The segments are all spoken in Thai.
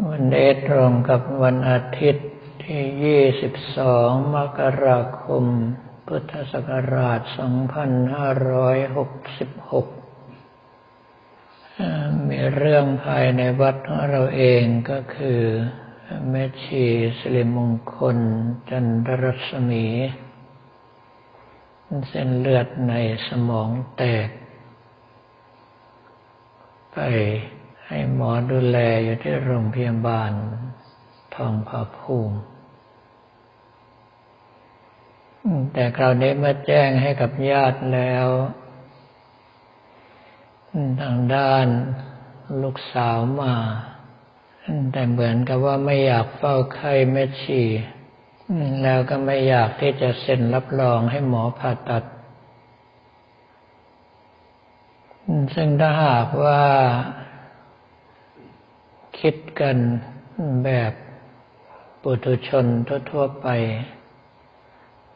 วันนี้ตรงกับวันอาทิตย์ที่ 22 มกราคม พุทธศักราช 2566 มีเรื่องภายในวัดของเราเองก็คือแม่ชีสิริมงคล จันทรศมี เส้นเลือดในสมองแตก ไป ให้หมอดูแลอยู่ที่โรงพยาบาลทองผาภูมิ แต่คราวนี้มาแจ้งให้กับญาติแล้ว ทางด้านลูกสาวมา แต่เหมือนกับว่าไม่อยากเฝ้าไข้แม่ชีแล้วก็ไม่อยากที่จะเซ็นรับรองให้หมอผ่าตัด ซึ่งถ้าหากว่า คิดกันแบบปุถุชนทั่วๆไป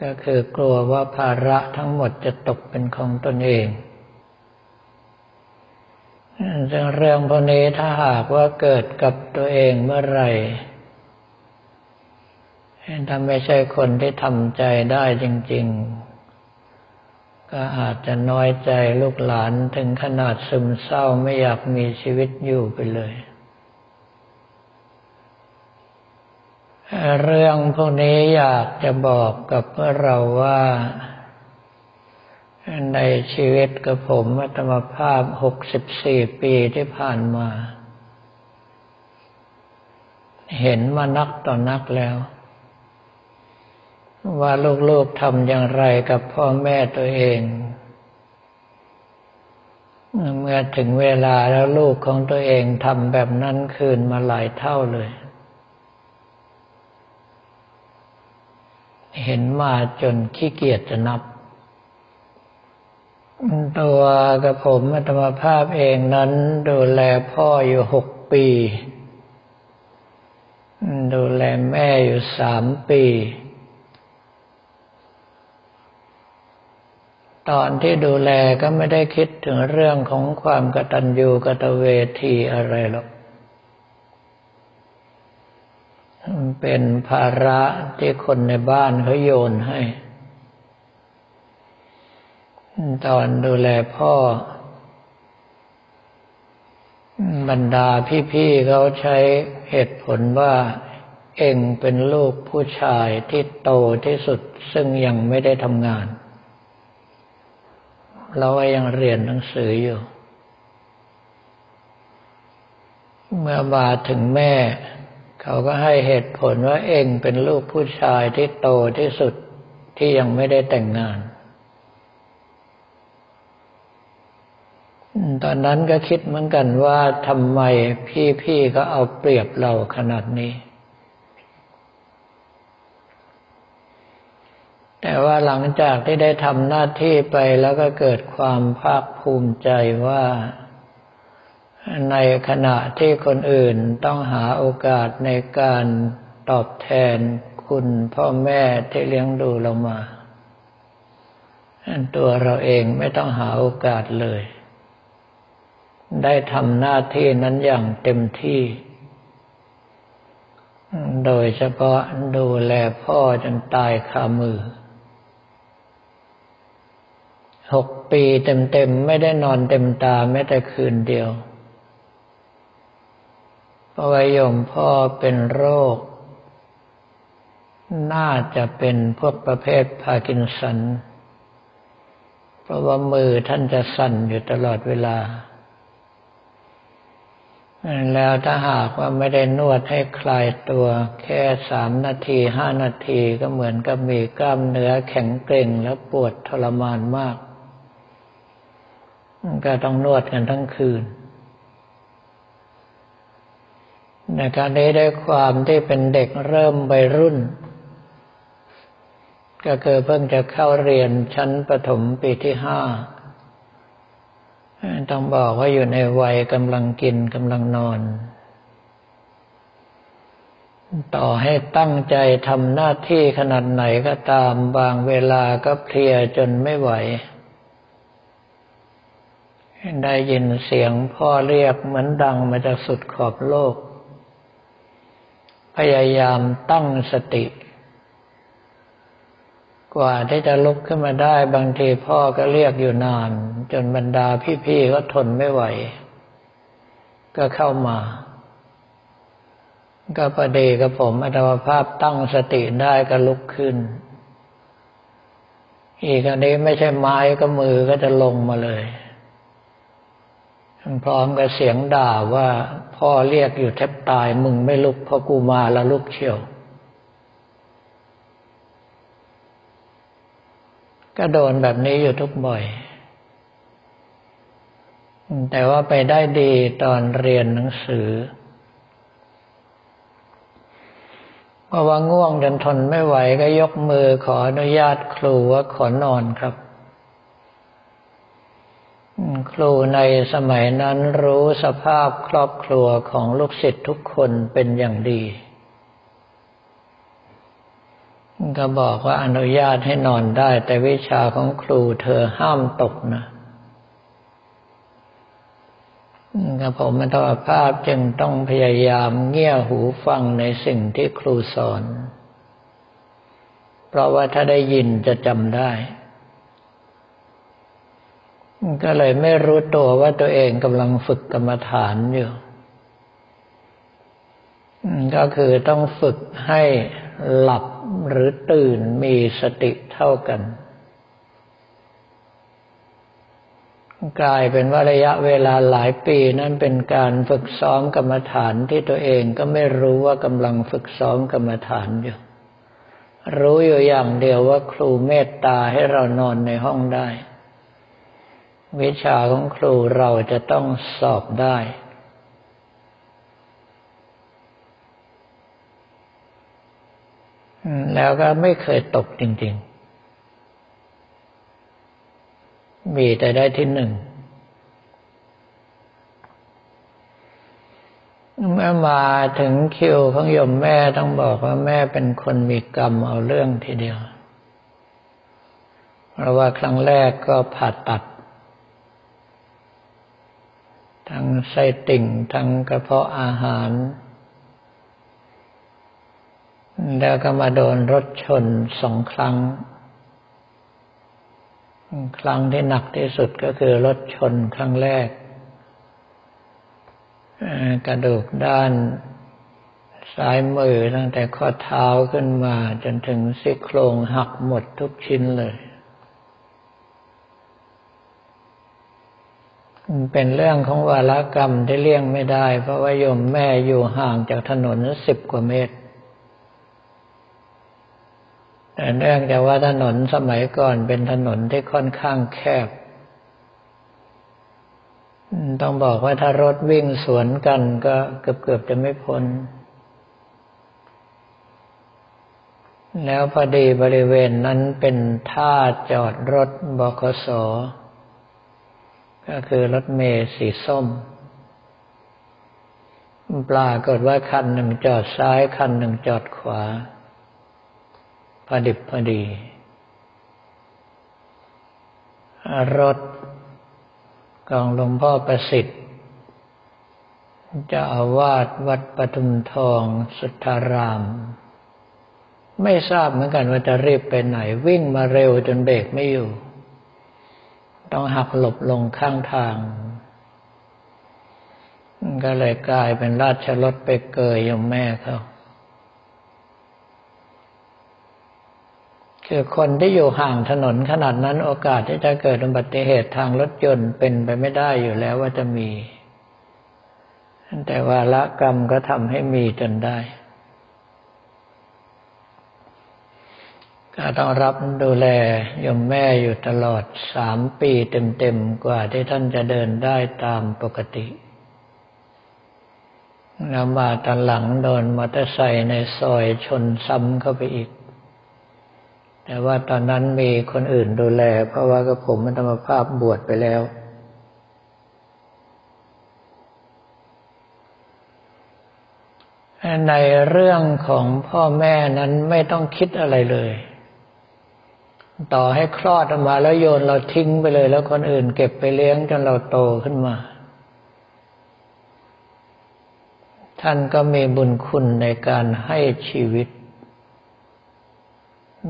ก็คือกลัวว่าภาระทั้งหมดจะตกเป็นของตนเองซึ่งเรื่องพวกนี้ถ้าหากว่าเกิดกับตัวเองเมื่อไหร่ถ้าไม่ใช่คนที่ทำใจได้จริง ๆ ก็อาจจะน้อยใจลูกหลานถึงขนาดซึมเศร้าไม่อยากมีชีวิตอยู่ไปเลย เรื่องพวกนี้อยากจะบอกกับพวกเราว่า ในชีวิตกับผมอัตมภาพหกสิบสี่ปีที่ผ่านมา เห็นมานักต่อนักแล้ว ว่าลูกๆทำอย่างไรกับพ่อแม่ตัวเอง เมื่อถึงเวลาแล้วลูกของตัวเองทำแบบนั้นคืนมาหลายเท่าเลย เห็นมาจนขี้เกียจจะนับ ตัวกับผมอัตมาภาพเองนั้น ดูแลพ่ออยู่หกปี ดูแลแม่อยู่สามปี ตอนที่ดูแลก็ไม่ได้คิดถึงเรื่องของความกตัญญูกตเวทีอะไรหรอก เป็นภาระที่คนในบ้านเขาโยนให้ ตอนดูแลพ่อ บรรดาพี่ๆเขาใช้เหตุผลว่า เองเป็นลูกผู้ชายที่โตที่สุดซึ่งยังไม่ได้ทำงาน เรายังเรียนหนังสืออยู่ เมื่อมาถึงแม่ เขาก็ให้เหตุผลว่าเองเป็นลูกผู้ชายที่โตที่สุดที่ยังไม่ได้แต่งงาน ตอนนั้นก็คิดเหมือนกันว่าทำไมพี่ๆก็เอาเปรียบเราขนาดนี้ แต่ว่าหลังจากที่ได้ทำหน้าที่ไปแล้วก็เกิดความภาคภูมิใจว่า ในขณะที่คนอื่นต้องหาโอกาสในการตอบแทนคุณพ่อแม่ที่เลี้ยงดูเรามา ตัวเราเองไม่ต้องหาโอกาสเลย ได้ทำหน้าที่นั้นอย่างเต็มที่ โดยเฉพาะดูแลพ่อจนตายคามือหกปีเต็มๆ ไม่ได้นอนเต็มตาแม้แต่คืนเดียว พราะว่ายมพ่อเป็นโรค น่าจะเป็นพวกประเภทพากินสัน เพราะว่ามือท่านจะสั่นอยู่ตลอดเวลา แล้วถ้าหากว่าไม่ได้นวดให้คลายตัว แค่สามนาทีห้านาทีก็เหมือนกับมีกล้ามเนื้อแข็งเกร็งแล้วปวดทรมานมาก ก็ต้องนวดกันทั้งคืนในการนี้ได้ความที่เป็นเด็กเริ่มวัยรุ่น ก็คือเพิ่งจะเข้าเรียนชั้นประถมปีที่ห้าต้องบอกว่าอยู่ในวัยกำลังกินกำลังนอน ต่อให้ตั้งใจทำหน้าที่ขนาดไหนก็ตามบางเวลาก็เพลียจนไม่ไหว ได้ยินเสียงพ่อเรียกเหมือนดังมาจากสุดขอบโลก พยายามตั้งสติ กว่าที่จะลุกขึ้นมาได้บางทีพ่อก็เรียกอยู่นาน จนบรรดาพี่ๆก็ทนไม่ไหว ก็เข้ามา ก็ประเดกับผมอัตภาพตั้งสติได้ก็ลุกขึ้น อีกอันนี้ไม่ใช่ไม้ก็มือก็จะลงมาเลย พร้อมกับเสียงด่าว่าพ่อเรียกอยู่แทบตายมึงไม่ลุกพอกูมาแล้วลุกเชียว ก็โดนแบบนี้อยู่ทุกบ่อย แต่ว่าไปได้ดีตอนเรียนหนังสือ เพราะว่าง่วงจนทนไม่ไหวก็ยกมือขออนุญาตครูว่าขอนอนครับ ครูในสมัยนั้นรู้สภาพครอบครัวของลูกศิษย์ทุกคนเป็นอย่างดี ก็บอกว่าอนุญาตให้นอนได้ แต่วิชาของครูเธอห้ามตกนะกับผมมันทภาพจึงต้องพยายามเงี่ยหูฟังในสิ่งที่ครูสอน เพราะว่าถ้าได้ยินจะจำได้ ก็เลยไม่รู้ตัวว่าตัวเองกำลังฝึกกรรมฐานอยู่ ก็คือต้องฝึกให้หลับหรือตื่นมีสติเท่ากัน กลายเป็นว่าระยะเวลาหลายปีนั้นเป็นการฝึกซ้อมกรรมฐานที่ตัวเองก็ไม่รู้ว่ากำลังฝึกซ้อมกรรมฐานอยู่ รู้อยู่อย่างเดียวว่าครูเมตตาให้เรานอนในห้องได้ วิชาของครูเราจะต้องสอบได้ แล้วก็ไม่เคยตกจริง ๆ มีแต่ได้ที่หนึ่ง เมื่อมาถึงคิวของยมแม่ต้องบอกว่าแม่เป็นคนมีกรรมเอาเรื่องทีเดียว เพราะว่าครั้งแรกก็ผ่าตัด ทั้งไส้ติ่งทั้งกระเพาะอาหาร แล้วก็มาโดนรถชนสองครั้ง ครั้งที่หนักที่สุดก็คือรถชนครั้งแรก กระดูกด้านซ้ายมือตั้งแต่ข้อเท้าขึ้นมาจนถึงซี่โครงหักหมดทุกชิ้นเลย เป็นเรื่องของวาลกรรมที่เลี่ยงไม่ได้ เพราะว่าโยมแม่อยู่ห่างจากถนนสิบกว่าเมตร แต่เนื่องจากว่าถนนสมัยก่อนเป็นถนนที่ค่อนข้างแคบ ต้องบอกว่าถ้ารถวิ่งสวนกันก็เกือบๆจะไม่พ้น แล้วพอดีบริเวณนั้นเป็นท่าจอดรถบคส ก็คือรถเมล์สีส้ม ปรากฏว่าคันหนึ่งจอดซ้ายคันหนึ่งจอดขวา พอดิบพอดี รถกองหลวงพ่อประสิทธิ์จะอาวาสวัดปทุมทองสุทธาราม ไม่ทราบเหมือนกันว่าจะรีบไปไหน วิ่งมาเร็วจนเบรกไม่อยู่ ต้องหักหลบลงข้างทาง ก็เลยกลายเป็นราชรถไปเกยยมแม่เขาคือคนที่อยู่ห่างถนนขนาดนั้นโอกาสที่จะเกิดอุบัติเหตุทางรถยนต์เป็นไปไม่ได้อยู่แล้วว่าจะมี แต่ว่าละกรรมก็ทำให้มีจนได้ ก็ต้องรับดูแลยมแม่อยู่ตลอดสามปีเต็มๆกว่าที่ท่านจะเดินได้ตามปกติแล้วมาตอนหลังโดนมอเตอร์ไซค์ในซอยชนซ้ำเข้าไปอีก แต่ว่าตอนนั้นมีคนอื่นดูแล เพราะว่าก็ผมมันธรรมภาพบวชไปแล้ว ในเรื่องของพ่อแม่นั้นไม่ต้องคิดอะไรเลย ต่อให้คลอดออกมาแล้วโยนเราทิ้งไปเลย แล้วคนอื่นเก็บไปเลี้ยงจนเราโตขึ้นมา ท่านก็มีบุญคุณในการให้ชีวิต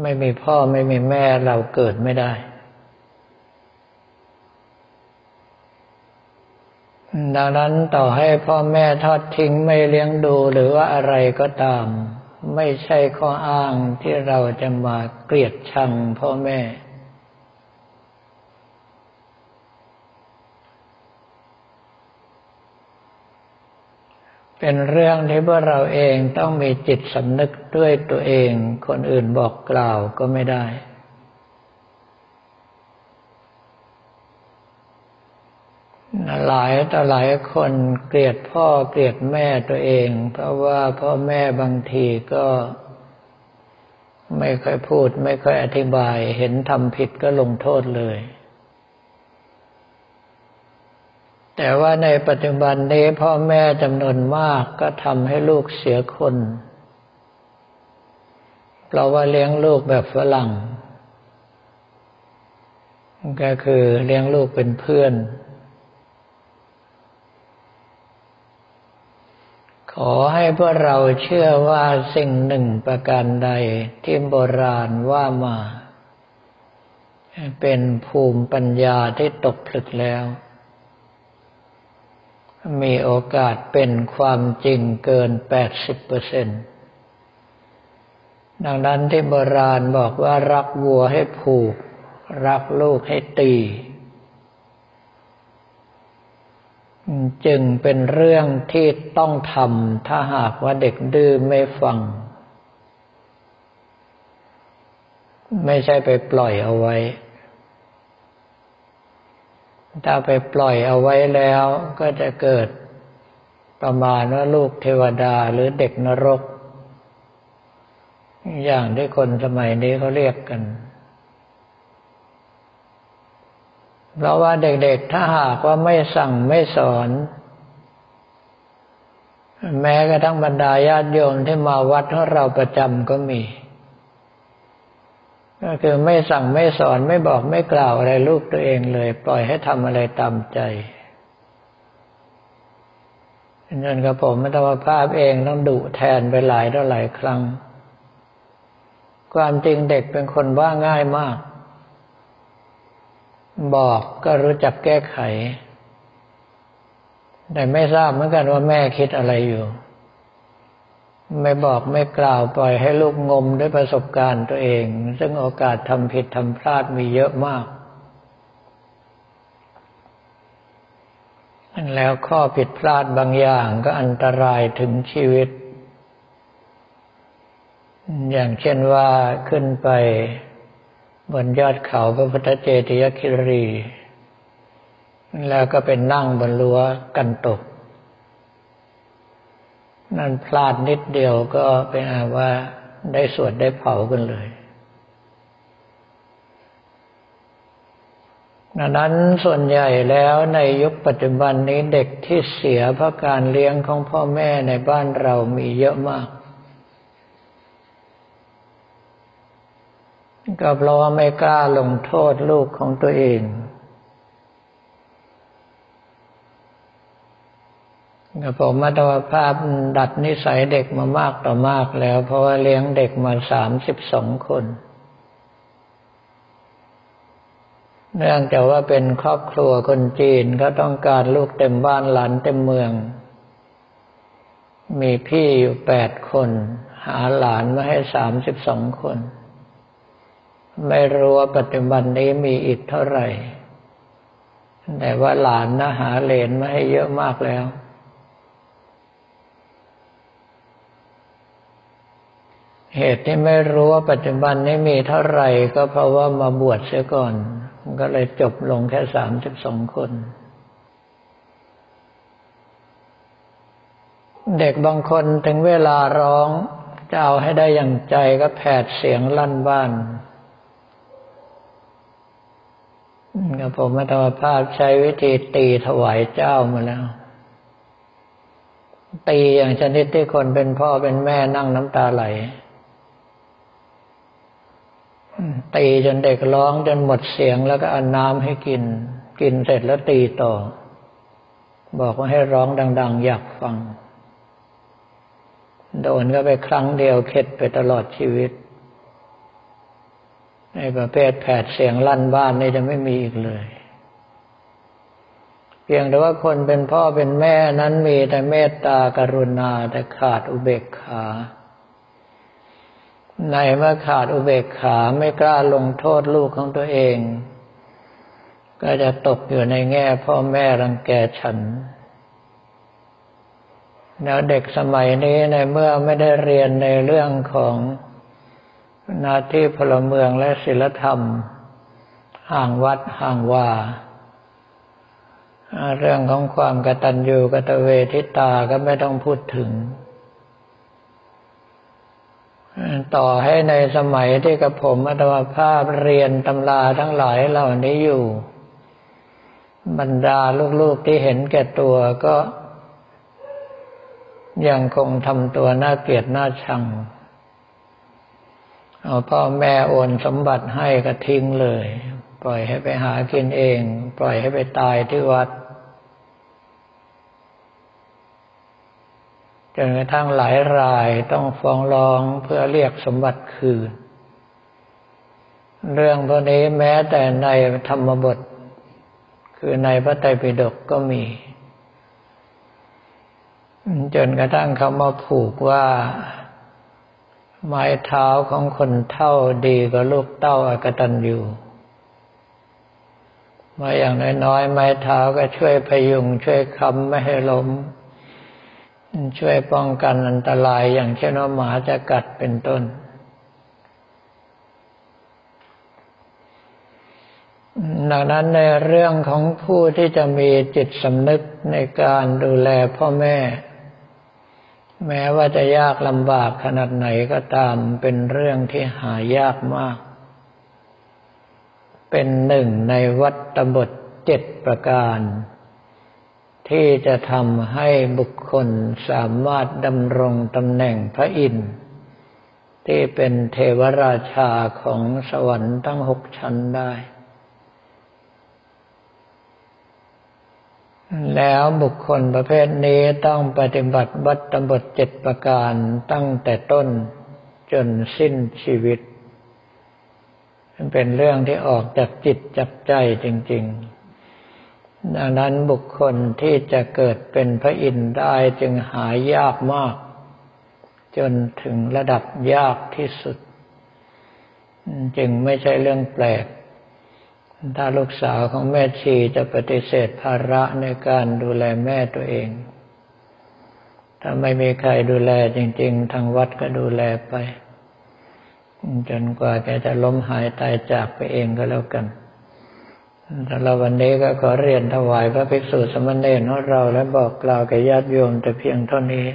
ไม่มีพ่อไม่มีแม่เราเกิดไม่ได้ดังนั้นต่อให้พ่อแม่ทอดทิ้งไม่เลี้ยงดูหรือว่าอะไรก็ตาม ไม่ใช่ข้ออ้างที่เราจะมาเกลียดชังพ่อแม่ เป็นเรื่องที่พวกเราเองต้องมีจิตสำนึกด้วยตัวเอง คนอื่นบอกกล่าวก็ไม่ได้ หลายต่อหลายคนเกลียดพ่อเกลียดแม่ตัวเอง เพราะว่าพ่อแม่บางทีก็ ไม่ค่อยพูด ไม่ค่อยอธิบาย เห็นทำผิดก็ลงโทษเลย แต่ว่าในปัจจุบันนี้พ่อแม่จำนวนมากก็ทำให้ลูกเสียคน เพราะว่าเลี้ยงลูกแบบฝรั่ง ก็คือเลี้ยงลูกเป็นเพื่อน ขอให้พวกเราเชื่อว่าสิ่งหนึ่งประการใดที่โบราณว่ามา เป็นภูมิปัญญาที่ตกผลึกแล้ว มีโอกาสเป็นความจริงเกิน 80%เปอร์เซ็นต์ดังนั้นที่โบราณบอกว่ารักวัวให้ผูก รักลูกให้ตี จึงเป็นเรื่องที่ต้องทำถ้าหากว่าเด็กดื้อไม่ฟัง ไม่ใช่ไปปล่อยเอาไว้ ถ้าไปปล่อยเอาไว้แล้วก็จะเกิดประมาณว่าลูกเทวดาหรือเด็กนรก อย่างที่คนสมัยนี้เขาเรียกกัน เพราะว่าเด็กๆ ถ้าหากว่าไม่สั่งไม่สอน แม้กระทั่งบรรดาญาติโยมที่มาวัดของเราประจำก็มี ก็คือไม่สั่งไม่สอนไม่บอกไม่กล่าวอะไรลูกตัวเองเลย ปล่อยให้ทำอะไรตามใจนั่นกับผมมัธรรมภาพเองต้องดุแทนไปหลายต่อหลายครั้ง ความจริงเด็กเป็นคนว่าง่ายมาก บอกก็รู้จักแก้ไข แต่ไม่ทราบเหมือนกันว่าแม่คิดอะไรอยู่ ไม่บอกไม่กล่าวปล่อยให้ลูกงมด้วยประสบการณ์ตัวเอง ซึ่งโอกาสทำผิดทำพลาดมีเยอะมากแล้วข้อผิดพลาดบางอย่างก็อันตรายถึงชีวิต อย่างเช่นว่าขึ้นไป บนยอดเขาพระพุทธเจติยคิรี แล้วก็เป็นนั่งบนรั้วกันตก นั่นพลาดนิดเดียวก็เป็นอาว่าได้สวดได้เผากันเลยดังนั้นส่วนใหญ่แล้วในยุคปัจจุบันนี้เด็กที่เสียเพราะการเลี้ยงของพ่อแม่ในบ้านเรามีเยอะมาก ก็เพราะว่าไม่กล้าลงโทษลูกของตัวเองก็ผมมาตวภาพดัดนิสัยเด็กมามากต่อมากแล้ว เพราะว่าเลี้ยงเด็กมาสามสิบสองคน เนื่องจากว่าเป็นครอบครัวคนจีนก็ต้องการลูกเต็มบ้านหลานเต็มเมือง มีพี่อยู่แปดคน หาหลานมาให้สามสิบสองคน ไม่รู้ว่าปัจจุบันนี้มีอีกเท่าไหร่ แต่ว่าหลานนะหาเลนมาให้เยอะมากแล้ว เหตุที่ไม่รู้ว่าปัจจุบันนี้มีเท่าไหร่ ก็เพราะว่ามาบวชเสียก่อน ก็เลยจบลงแค่สามสิบสองคน เด็กบางคนถึงเวลาร้อง จะเอาให้ได้อย่างใจก็แผดเสียงลั่นบ้าน กับผมมาธรรมภาพใช้วิธีตีถวายเจ้ามาแล้ว ตีอย่างชนิดที่คนเป็นพ่อเป็นแม่นั่งน้ำตาไหลตีจนเด็กร้องจนหมดเสียงแล้วก็เอาน้ำให้กิน กินเสร็จแล้วตีต่อ บอกว่าให้ร้องดัง ๆ อยากฟัง โดนก็ไปครั้งเดียวเข็ดไปตลอดชีวิต ในประเภทแผดเสียงลั่นบ้านนี่จะไม่มีอีกเลย เพียงแต่ว่าคนเป็นพ่อเป็นแม่นั้นมีแต่เมตตากรุณาแต่ขาดอุเบกขา ในเมื่อขาดอุเบกขาไม่กล้าลงโทษลูกของตัวเอง ก็จะตกอยู่ในแง่พ่อแม่รังแกฉันแล้วเด็กสมัยนี้ในเมื่อไม่ได้เรียนในเรื่องของ หน้าที่พลเมืองและศิลธรรม ห่างวัดห่างว่าเรื่องของความกตัญญูกตเวทิตาก็ไม่ต้องพูดถึง ต่อให้ในสมัยที่กับผมอัตมาภาพเรียนตำราทั้งหลายเหล่านี้อยู่ บรรดาลูกๆที่เห็นแก่ตัวก็ ยังคงทำตัวน่าเกลียดน่าชังเพ่อแม่โอนสมบัติให้ก็ทิ้งเลย ปล่อยให้ไปหากินเอง ปล่อยให้ไปตายที่วัดจนกระทั่งหลายรายต้องฟ้องร้องเพื่อเรียกสมบัติคืน เรื่องพวกนี้แม้แต่ในธรรมบท คือในพระไตรปิฎกก็มี จนกระทั่งเขามาผูกว่า ไม้เท้าของคนเท่าดีกว่าลูกเต้าอากตันอยู่ มาอย่างน้อยๆ ไม้เท้าก็ช่วยพยุง ช่วยค้ำไม่ให้ล้ม ช่วยป้องกันอันตรายอย่างเช่นว่าหมาจะกัดเป็นต้น ดังนั้นในเรื่องของผู้ที่จะมีจิตสำนึกในการดูแลพ่อแม่ แม้ว่าจะยากลำบากขนาดไหนก็ตามเป็นเรื่องที่หายากมาก เป็นหนึ่งในวัตบทเจ็ดประการ ที่จะทำให้บุคคลสามารถดำรงตำแหน่งพระอินทร์ที่เป็นเทวราชาของสวรรค์ทั้งหกชั้นได้ แล้วบุคคลประเภทนี้ต้องปฏิบัติบัตรบทเจ็ดประการตั้งแต่ต้นจนสิ้นชีวิต เป็นเรื่องที่ออกจากจิตจากใจจริง ๆ ดังนั้นบุคคลที่จะเกิดเป็นพระอินทร์ได้จึงหายากมาก จนถึงระดับยากที่สุด จึงไม่ใช่เรื่องแปลก ถ้าลูกสาวของแม่ชีจะปฏิเสธภาระในการดูแลแม่ตัวเอง ถ้าไม่มีใครดูแลจริง ๆ ทางวัดก็ดูแลไป จนกว่าแกจะล้มหายตายจากไปเองก็แล้วกันแต่เราวันนี้ก็ขอเรียนถวายพระภิกษุสมณเณรของเราและบอกกล่าวแก่ญาติโยมแต่เพียงเท่านี้